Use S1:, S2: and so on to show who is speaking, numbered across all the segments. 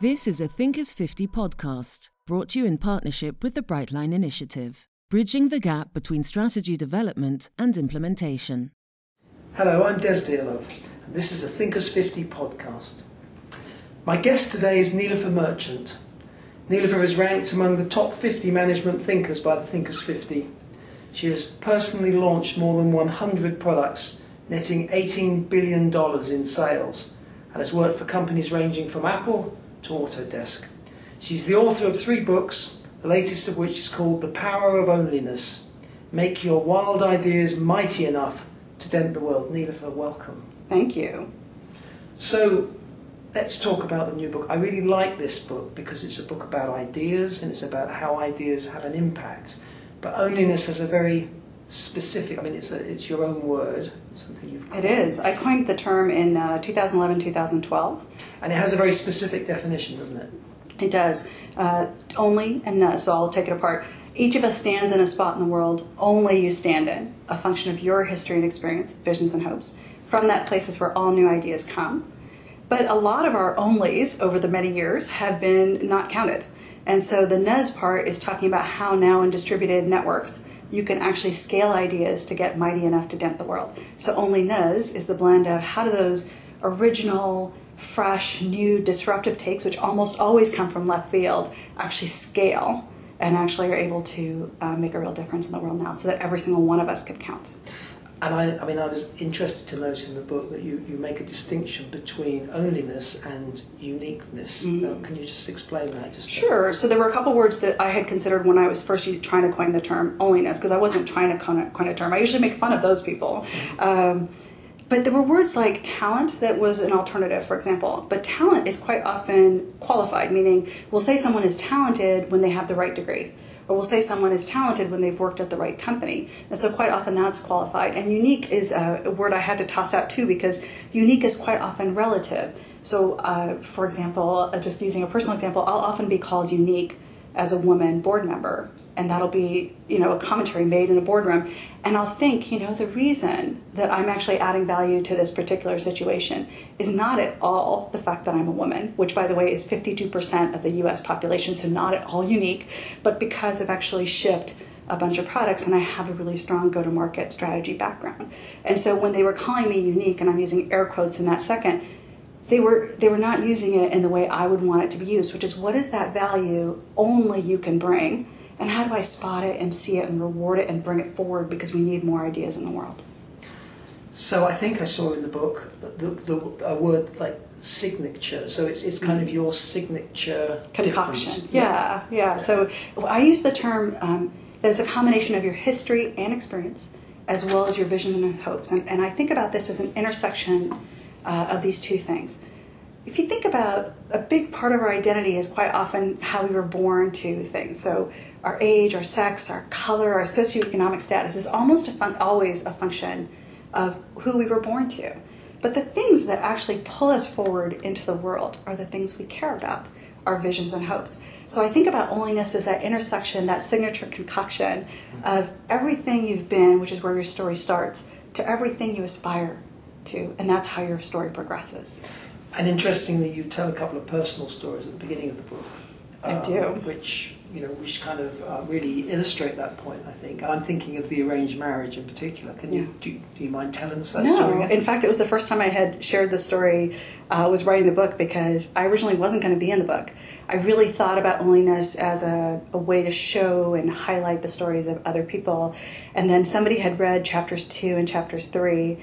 S1: This is a Thinkers 50 podcast brought to you in partnership with the Brightline Initiative, bridging the gap between strategy development and implementation.
S2: Hello, I'm Des Dearlove, and this is a Thinkers 50 podcast. My guest today is Nilofer Merchant. Nilofer is ranked among the top 50 management thinkers by the Thinkers 50. She has personally launched more than 100 products, netting $18 billion in sales, and has worked for companies ranging from Apple to Autodesk. She's the author of three books, the latest of which is called The Power of Onlyness Make Your Wild Ideas Mighty Enough to Dent the World. Nilofer, welcome.
S3: Thank you.
S2: So, let's talk about the new book. I really like this book because it's a book about ideas and it's about how ideas have an impact. But onlyness has a very specific, I mean, it's, a, it's your own word, something you've
S3: It is. I coined the term in uh, 2011 2012.
S2: And it has a very specific definition, doesn't it?
S3: It does. Uh, only and uh, so I'll take it apart. Each of us stands in a spot in the world only you stand in, a function of your history and experience, visions and hopes. From that place is where all new ideas come. But a lot of our onlys over the many years have been not counted. And so the ness part is talking about how now in distributed networks you can actually scale ideas to get mighty enough to dent the world. So onlyness is the blend of how do those original, fresh, new, disruptive takes, which almost always come from left field, actually scale and actually are able to uh, make a real difference in the world now so that every single one of us could count.
S2: And I, I mean, I was interested to note in the book that you, you make a distinction between onlyness and uniqueness.
S3: Mm-hmm.
S2: Uh, can you just explain that? Just
S3: Sure. So there were a couple words that I had considered when I was first trying to coin the term onlyness, because I wasn't trying to coin a, coin a term. I usually make fun of those people. Um, but there were words like talent that was an alternative, for example. But talent is quite often qualified, meaning we'll say someone is talented when they have the right degree or we'll say someone is talented when they've worked at the right company. And so quite often that's qualified. And unique is a word I had to toss out too because unique is quite often relative. So, uh, for example, uh, just using a personal example, I'll often be called unique as a woman board member and that'll be you know a commentary made in a boardroom and i'll think you know the reason that i'm actually adding value to this particular situation is not at all the fact that i'm a woman which by the way is 52% of the us population so not at all unique but because i've actually shipped a bunch of products and I have a really strong go to market strategy background. And so when they were calling me unique, and I'm using air quotes in that second, they were they were not using it in the way I would want it to be used, which is what is that value only you can bring and how do I spot it and see it and reward it and bring it forward because we need more ideas in the world?
S2: So I think I saw in the book the, the, a word like signature. So it's, it's kind of your signature
S3: concoction. Yeah, yeah, yeah. So I use the term um, that it's a combination of your history and experience as well as your vision and hopes. And, and I think about this as an intersection uh, of these two things. If you think about a big part of our identity is quite often how we were born to things. So our age, our sex, our color, our socioeconomic status is almost a always a function of who we were born to. But the things that actually pull us forward into the world are the things we care about, our visions and hopes. So I think about onlyness as that intersection, that signature concoction of everything you've been, which is where your story starts, to everything you aspire to. And that's how your story progresses.
S2: And interestingly, you tell a couple of personal stories at the beginning of the book.
S3: I
S2: um,
S3: do.
S2: Which, you know, which kind of uh, really illustrate that point, I think. I'm thinking of the arranged marriage in particular. Can you, do, do you mind telling us that story
S3: No,
S2: again?
S3: in fact, it was the first time I had shared the story. I uh, was writing the book because I originally wasn't going to be in the book. I really thought about onlyness as a, a way to show and highlight the stories of other people. And then somebody had read chapters two and chapters three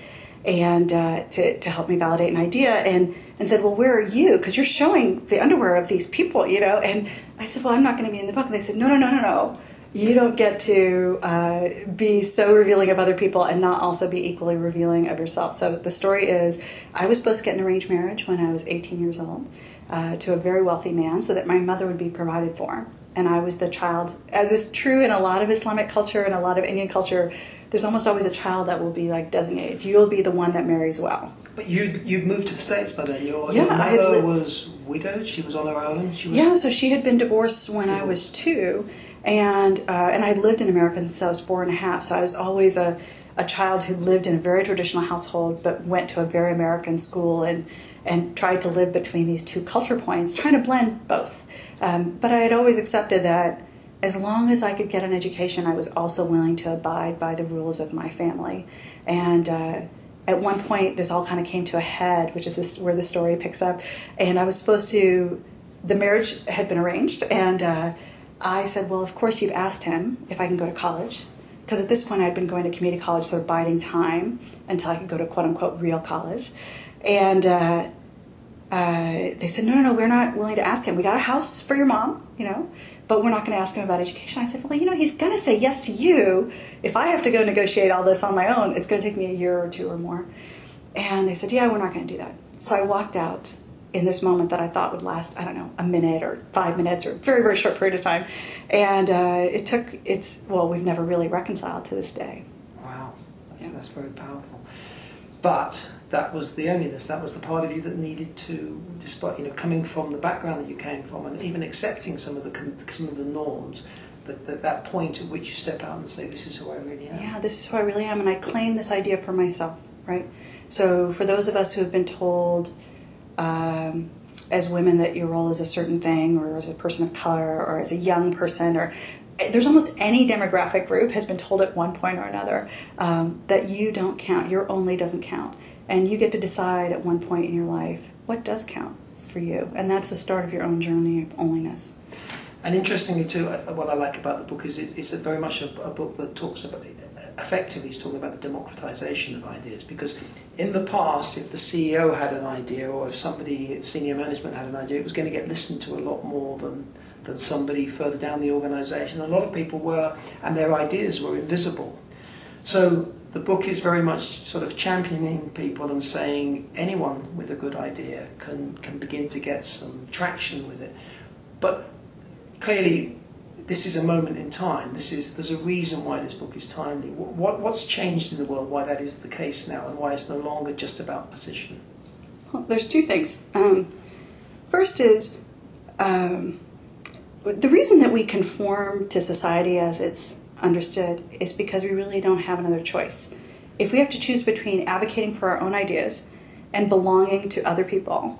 S3: and uh, to, to help me validate an idea and, and said, well, where are you? Because you're showing the underwear of these people, you know? And I said, well, I'm not going to be in the book. And they said, no, no, no, no, no. You don't get to uh, be so revealing of other people and not also be equally revealing of yourself. So the story is I was supposed to get an arranged marriage when I was 18 years old uh, to a very wealthy man so that my mother would be provided for. And I was the child, as is true in a lot of Islamic culture and a lot of Indian culture, there's almost always a child that will be like designated. You'll be the one that marries well.
S2: But you you moved to the States by then. Your,
S3: Yeah,
S2: your mother
S3: li-
S2: was widowed. She was on her own. She was
S3: Yeah, so she had been divorced when I was two, and uh, and I lived in America since I was four and a half. So I was always a a child who lived in a very traditional household but went to a very American school and and tried to live between these two culture points, trying to blend both. Um, but I had always accepted that as long as I could get an education, I was also willing to abide by the rules of my family. And uh, at one point, this all kind of came to a head, which is this, where the story picks up. And I was supposed to, the marriage had been arranged, and uh, I said, Well, of course, you've asked him if I can go to college. Because at this point, I'd been going to community college, sort of biding time until I could go to quote unquote real college. And uh, uh, they said, no, no, no, we're not willing to ask him. We got a house for your mom, you know, but we're not going to ask him about education. I said, well, you know, he's going to say yes to you. If I have to go negotiate all this on my own, it's going to take me a year or two or more. And they said, yeah, we're not going to do that. So I walked out in this moment that I thought would last, I don't know, a minute or five minutes or a very, very short period of time. And uh, it took, it's, well, we've never really reconciled to this day.
S2: Wow, that's, yeah. that's very powerful. But that was the onlyness, that was the part of you that needed to, despite you know coming from the background that you came from, and even accepting some of the some of the norms. That, that, that point at which you step out and say, "This is who I really am."
S3: Yeah, this is who I really am, and I claim this idea for myself. Right. So for those of us who have been told. Um, as women that your role is a certain thing or as a person of color or as a young person or there's almost any demographic group has been told at one point or another um, that you don't count your only doesn't count and you get to decide at one point in your life what does count for you. And that's the start of your own journey of onlyness.
S2: And interestingly, too, uh, what I like about the book is it's, very much a, book that talks about, effectively, is talking about the democratization of ideas. Because in the past, if the CEO had an idea or if somebody, senior management had an idea, it was going to get listened to a lot more than, than somebody further down the organization. A lot of people were, and their ideas were invisible. So the book is very much sort of championing people and saying anyone with a good idea can, can begin to get some traction with it. But clearly, this is a moment in time. This is there's a reason why this book is timely. What, what's changed in the world? Why that is the case now, and why it's no longer just about position?
S3: Well, there's two things. Um, first is um, the reason that we conform to society as it's understood is because we really don't have another choice. If we have to choose between advocating for our own ideas and belonging to other people,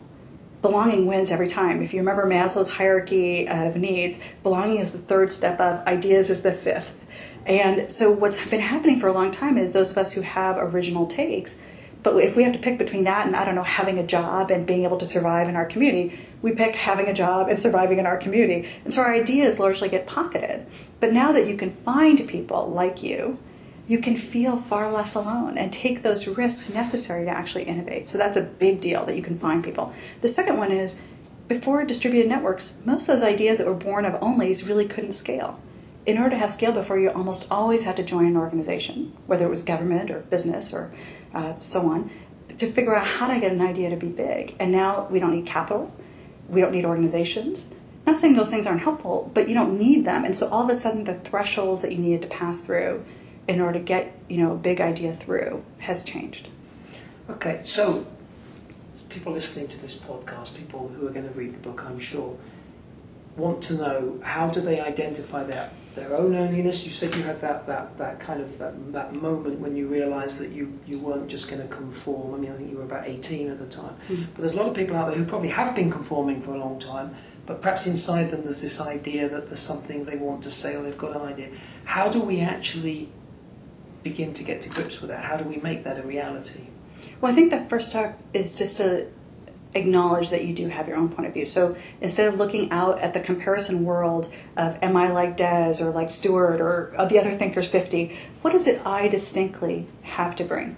S3: belonging wins every time. If you remember Maslow's hierarchy of needs, belonging is the third step of ideas is the fifth. And so what's been happening for a long time is those of us who have original takes but if we have to pick between that and, I don't know, having a job and being able to survive in our community, we pick having a job and surviving in our community. And so our ideas largely get pocketed. But now that you can find people like you, you can feel far less alone and take those risks necessary to actually innovate. So that's a big deal that you can find people. The second one is before distributed networks, most of those ideas that were born of onlys really couldn't scale. In order to have scale before, you almost always had to join an organization, whether it was government or business or uh, so on, to figure out how to get an idea to be big. And now we don't need capital, we don't need organizations. Not saying those things aren't helpful, but you don't need them. And so all of a sudden, the thresholds that you needed to pass through in order to get you know a big idea through has changed.
S2: Okay, so people listening to this podcast, people who are going to read the book, I'm sure, want to know how do they identify that their own onlyness. You said you had that, that, that kind of that, that moment when you realised that you, you weren't just going to conform. I mean, I think you were about 18 at the time. Mm. But there's a lot of people out there who probably have been conforming for a long time, but perhaps inside them there's this idea that there's something they want to say or they've got an idea. How do we actually begin to get to grips with that? How do we make that a reality?
S3: Well, I think the first step is just to acknowledge that you do have your own point of view. So instead of looking out at the comparison world of am I like Des or like Stewart or the other thinkers 50, what is it I distinctly have to bring?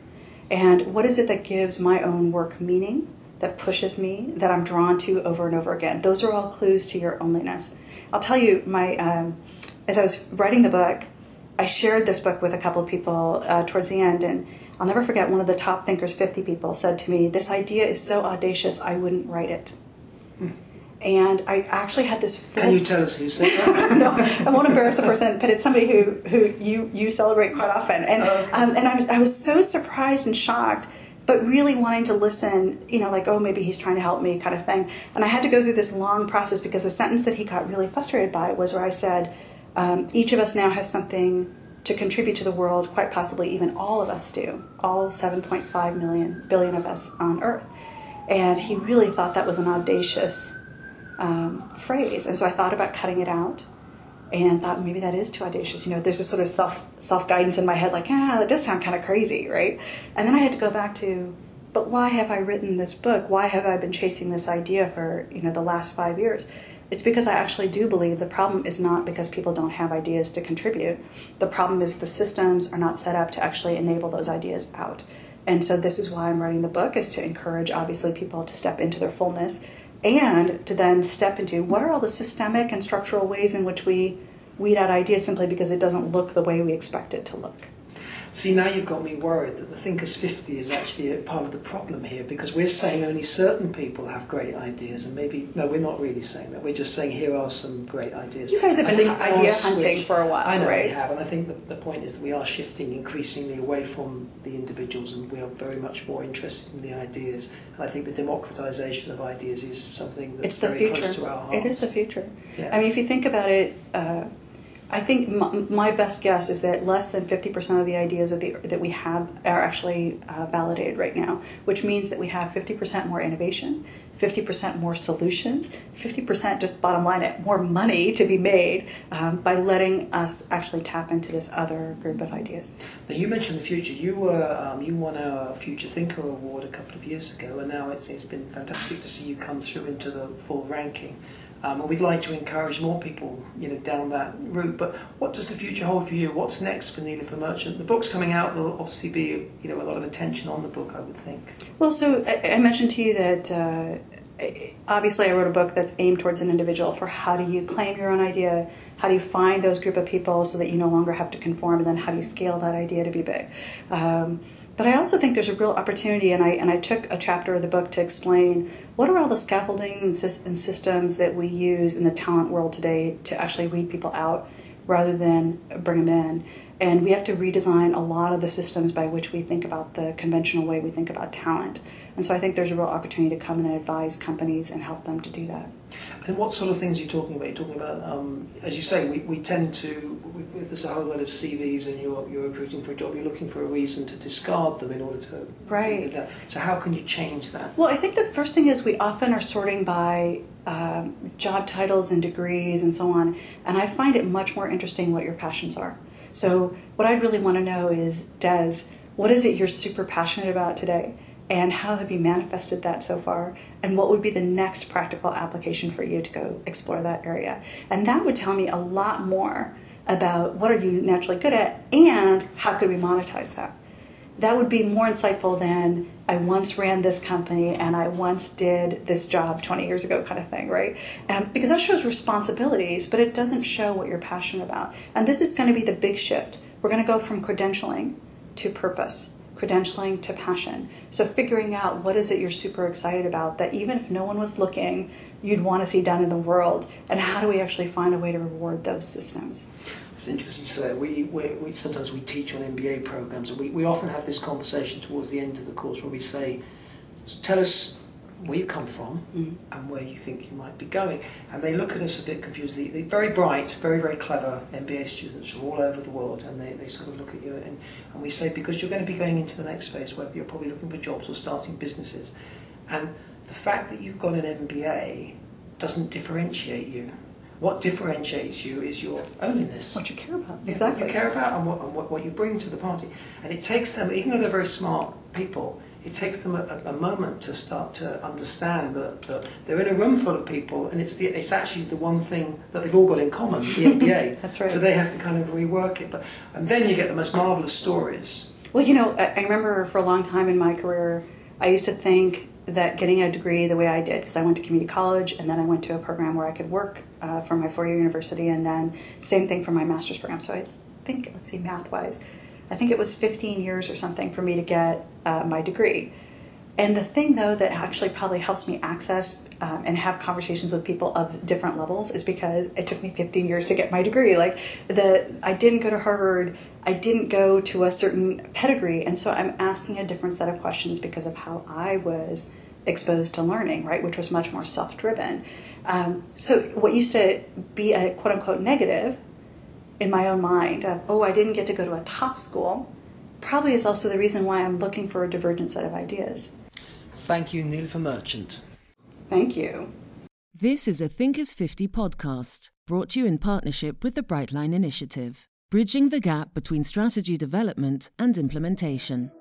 S3: And what is it that gives my own work meaning, that pushes me, that I'm drawn to over and over again? Those are all clues to your onlyness. I'll tell you, my um, as I was writing the book, I shared this book with a couple of people uh, towards the end, and I'll never forget one of the top thinkers 50 people said to me, This idea is so audacious, I wouldn't write it. Hmm. And I actually had this.
S2: Full Can you tell us who said that?
S3: no, I won't embarrass the person, but it's somebody who, who you, you celebrate quite often. And, oh, um, and I was, I was so surprised and shocked but really wanting to listen, you know, like, oh, maybe he's trying to help me kind of thing. And I had to go through this long process because the sentence that he got really frustrated by was where I said, um, each of us now has something to contribute to the world, quite possibly even all of us do, all 7.5 million billion of us on Earth. And he really thought that was an audacious um, phrase. And so I thought about cutting it out and thought maybe that is too audacious. You know, there's a sort of self self guidance in my head, like, ah, that does sound kind of crazy, right? And then I had to go back to, but why have I written this book? Why have I been chasing this idea for you know the last five years? It's because I actually do believe the problem is not because people don't have ideas to contribute. The problem is the systems are not set up to actually enable those ideas out. And so this is why I'm writing the book is to encourage obviously people to step into their fullness and to then step into what are all the systemic and structural ways in which we weed out ideas simply because it doesn't look the way we expect it to look.
S2: See, now you've got me worried that the Thinkers 50 is actually a part of the problem here because we're saying only certain people have great ideas, and maybe, no, we're not really saying that. We're just saying here are some great ideas.
S3: You guys have been idea hunting for a while,
S2: I know
S3: right?
S2: we have, and I think the, the point is that we are shifting increasingly away from the individuals and we are very much more interested in the ideas. And I think the democratization of ideas is something that's
S3: it's the
S2: very
S3: future.
S2: close to our hearts.
S3: It is the future.
S2: Yeah.
S3: I mean, if you think about it, uh, I think my, best guess is that less than 50% of the ideas of the, that we have are actually uh, validated right now, which means that we have 50% more innovation, 50% more solutions, 50% just bottom line it, more money to be made um, by letting us actually tap into this other group of ideas.
S2: Now you mentioned the future. You were um, you won our Future Thinker Award a couple of years ago, and now it's it's been fantastic to see you come through into the full ranking. Um, and we'd like to encourage more people, you know, down that route. But what does the future hold for you? What's next for Nilofer Merchant? The book's coming out. There'll obviously be, you know, a lot of attention on the book, I would think.
S3: Well, so I, I mentioned to you that uh, obviously I wrote a book that's aimed towards an individual for how do you claim your own idea, how do you find those group of people so that you no longer have to conform, and then how do you scale that idea to be big. Um, but I also think there's a real opportunity, and I and I took a chapter of the book to explain what are all the scaffolding and, systems that we use in the talent world today to actually weed people out rather than bring them in. And we have to redesign a lot of the systems by which we think about the conventional way we think about talent. And so I think there's a real opportunity to come in and advise companies and help them to do that.
S2: And what sort of things are you talking about? You're talking about, um, as you say, we, we tend to, there's a whole lot of CVs and you're, you're recruiting for a job, you're looking for a reason to discard them in order to.
S3: Right.
S2: So, how can you change that?
S3: Well, I think the first thing is we often are sorting by um, job titles and degrees and so on. And I find it much more interesting what your passions are. So, what I'd really want to know is, Des, what is it you're super passionate about today? And how have you manifested that so far? And what would be the next practical application for you to go explore that area? And that would tell me a lot more about what are you naturally good at and how could we monetize that. That would be more insightful than I once ran this company and I once did this job 20 years ago, kind of thing, right? Um, because that shows responsibilities, but it doesn't show what you're passionate about. And this is going to be the big shift. We're going to go from credentialing to purpose credentialing to passion. So figuring out what is it you're super excited about that even if no one was looking, you'd want to see done in the world, and how do we actually find a way to reward those systems?
S2: It's interesting to say. We, we, we sometimes we teach on MBA programs, and we, we often have this conversation towards the end of the course where we say, "Tell us where you come from mm. and where you think you might be going. And they look at us a bit confused. They're they very bright, very, very clever MBA students from all over the world, and they, they sort of look at you and, and we say, because you're going to be going into the next phase where you're probably looking for jobs or starting businesses. And the fact that you've got an MBA doesn't differentiate you. What differentiates you is your ownness.
S3: What you care about. Exactly.
S2: What you care about and, what, and what, what you bring to the party. And it takes them, even though they're very smart people, it takes them a, a, moment to start to understand that, that, they're in a room full of people and it's, the, it's actually the one thing that they've all got in common, the MBA.
S3: That's right.
S2: So they have to kind of rework it. But, and then you get the most marvellous stories.
S3: Well, you know, I remember for a long time in my career, I used to think that getting a degree the way I did, because I went to community college and then I went to a program where I could work uh, for my four year university and then same thing for my master's program. So I think, let's see, math wise, I think it was 15 years or something for me to get uh, my degree. And the thing, though, that actually probably helps me access um, and have conversations with people of different levels is because it took me 15 years to get my degree. Like the, I didn't go to Harvard, I didn't go to a certain pedigree, and so I'm asking a different set of questions because of how I was exposed to learning, right, which was much more self-driven. Um, so what used to be a quote unquote negative in my own mind of, oh, I didn't get to go to a top school, probably is also the reason why I'm looking for a divergent set of ideas.
S2: Thank you, Nilofer Merchant.
S3: Thank you.
S1: This is a Thinkers 50 podcast brought to you in partnership with the Brightline Initiative, bridging the gap between strategy development and implementation.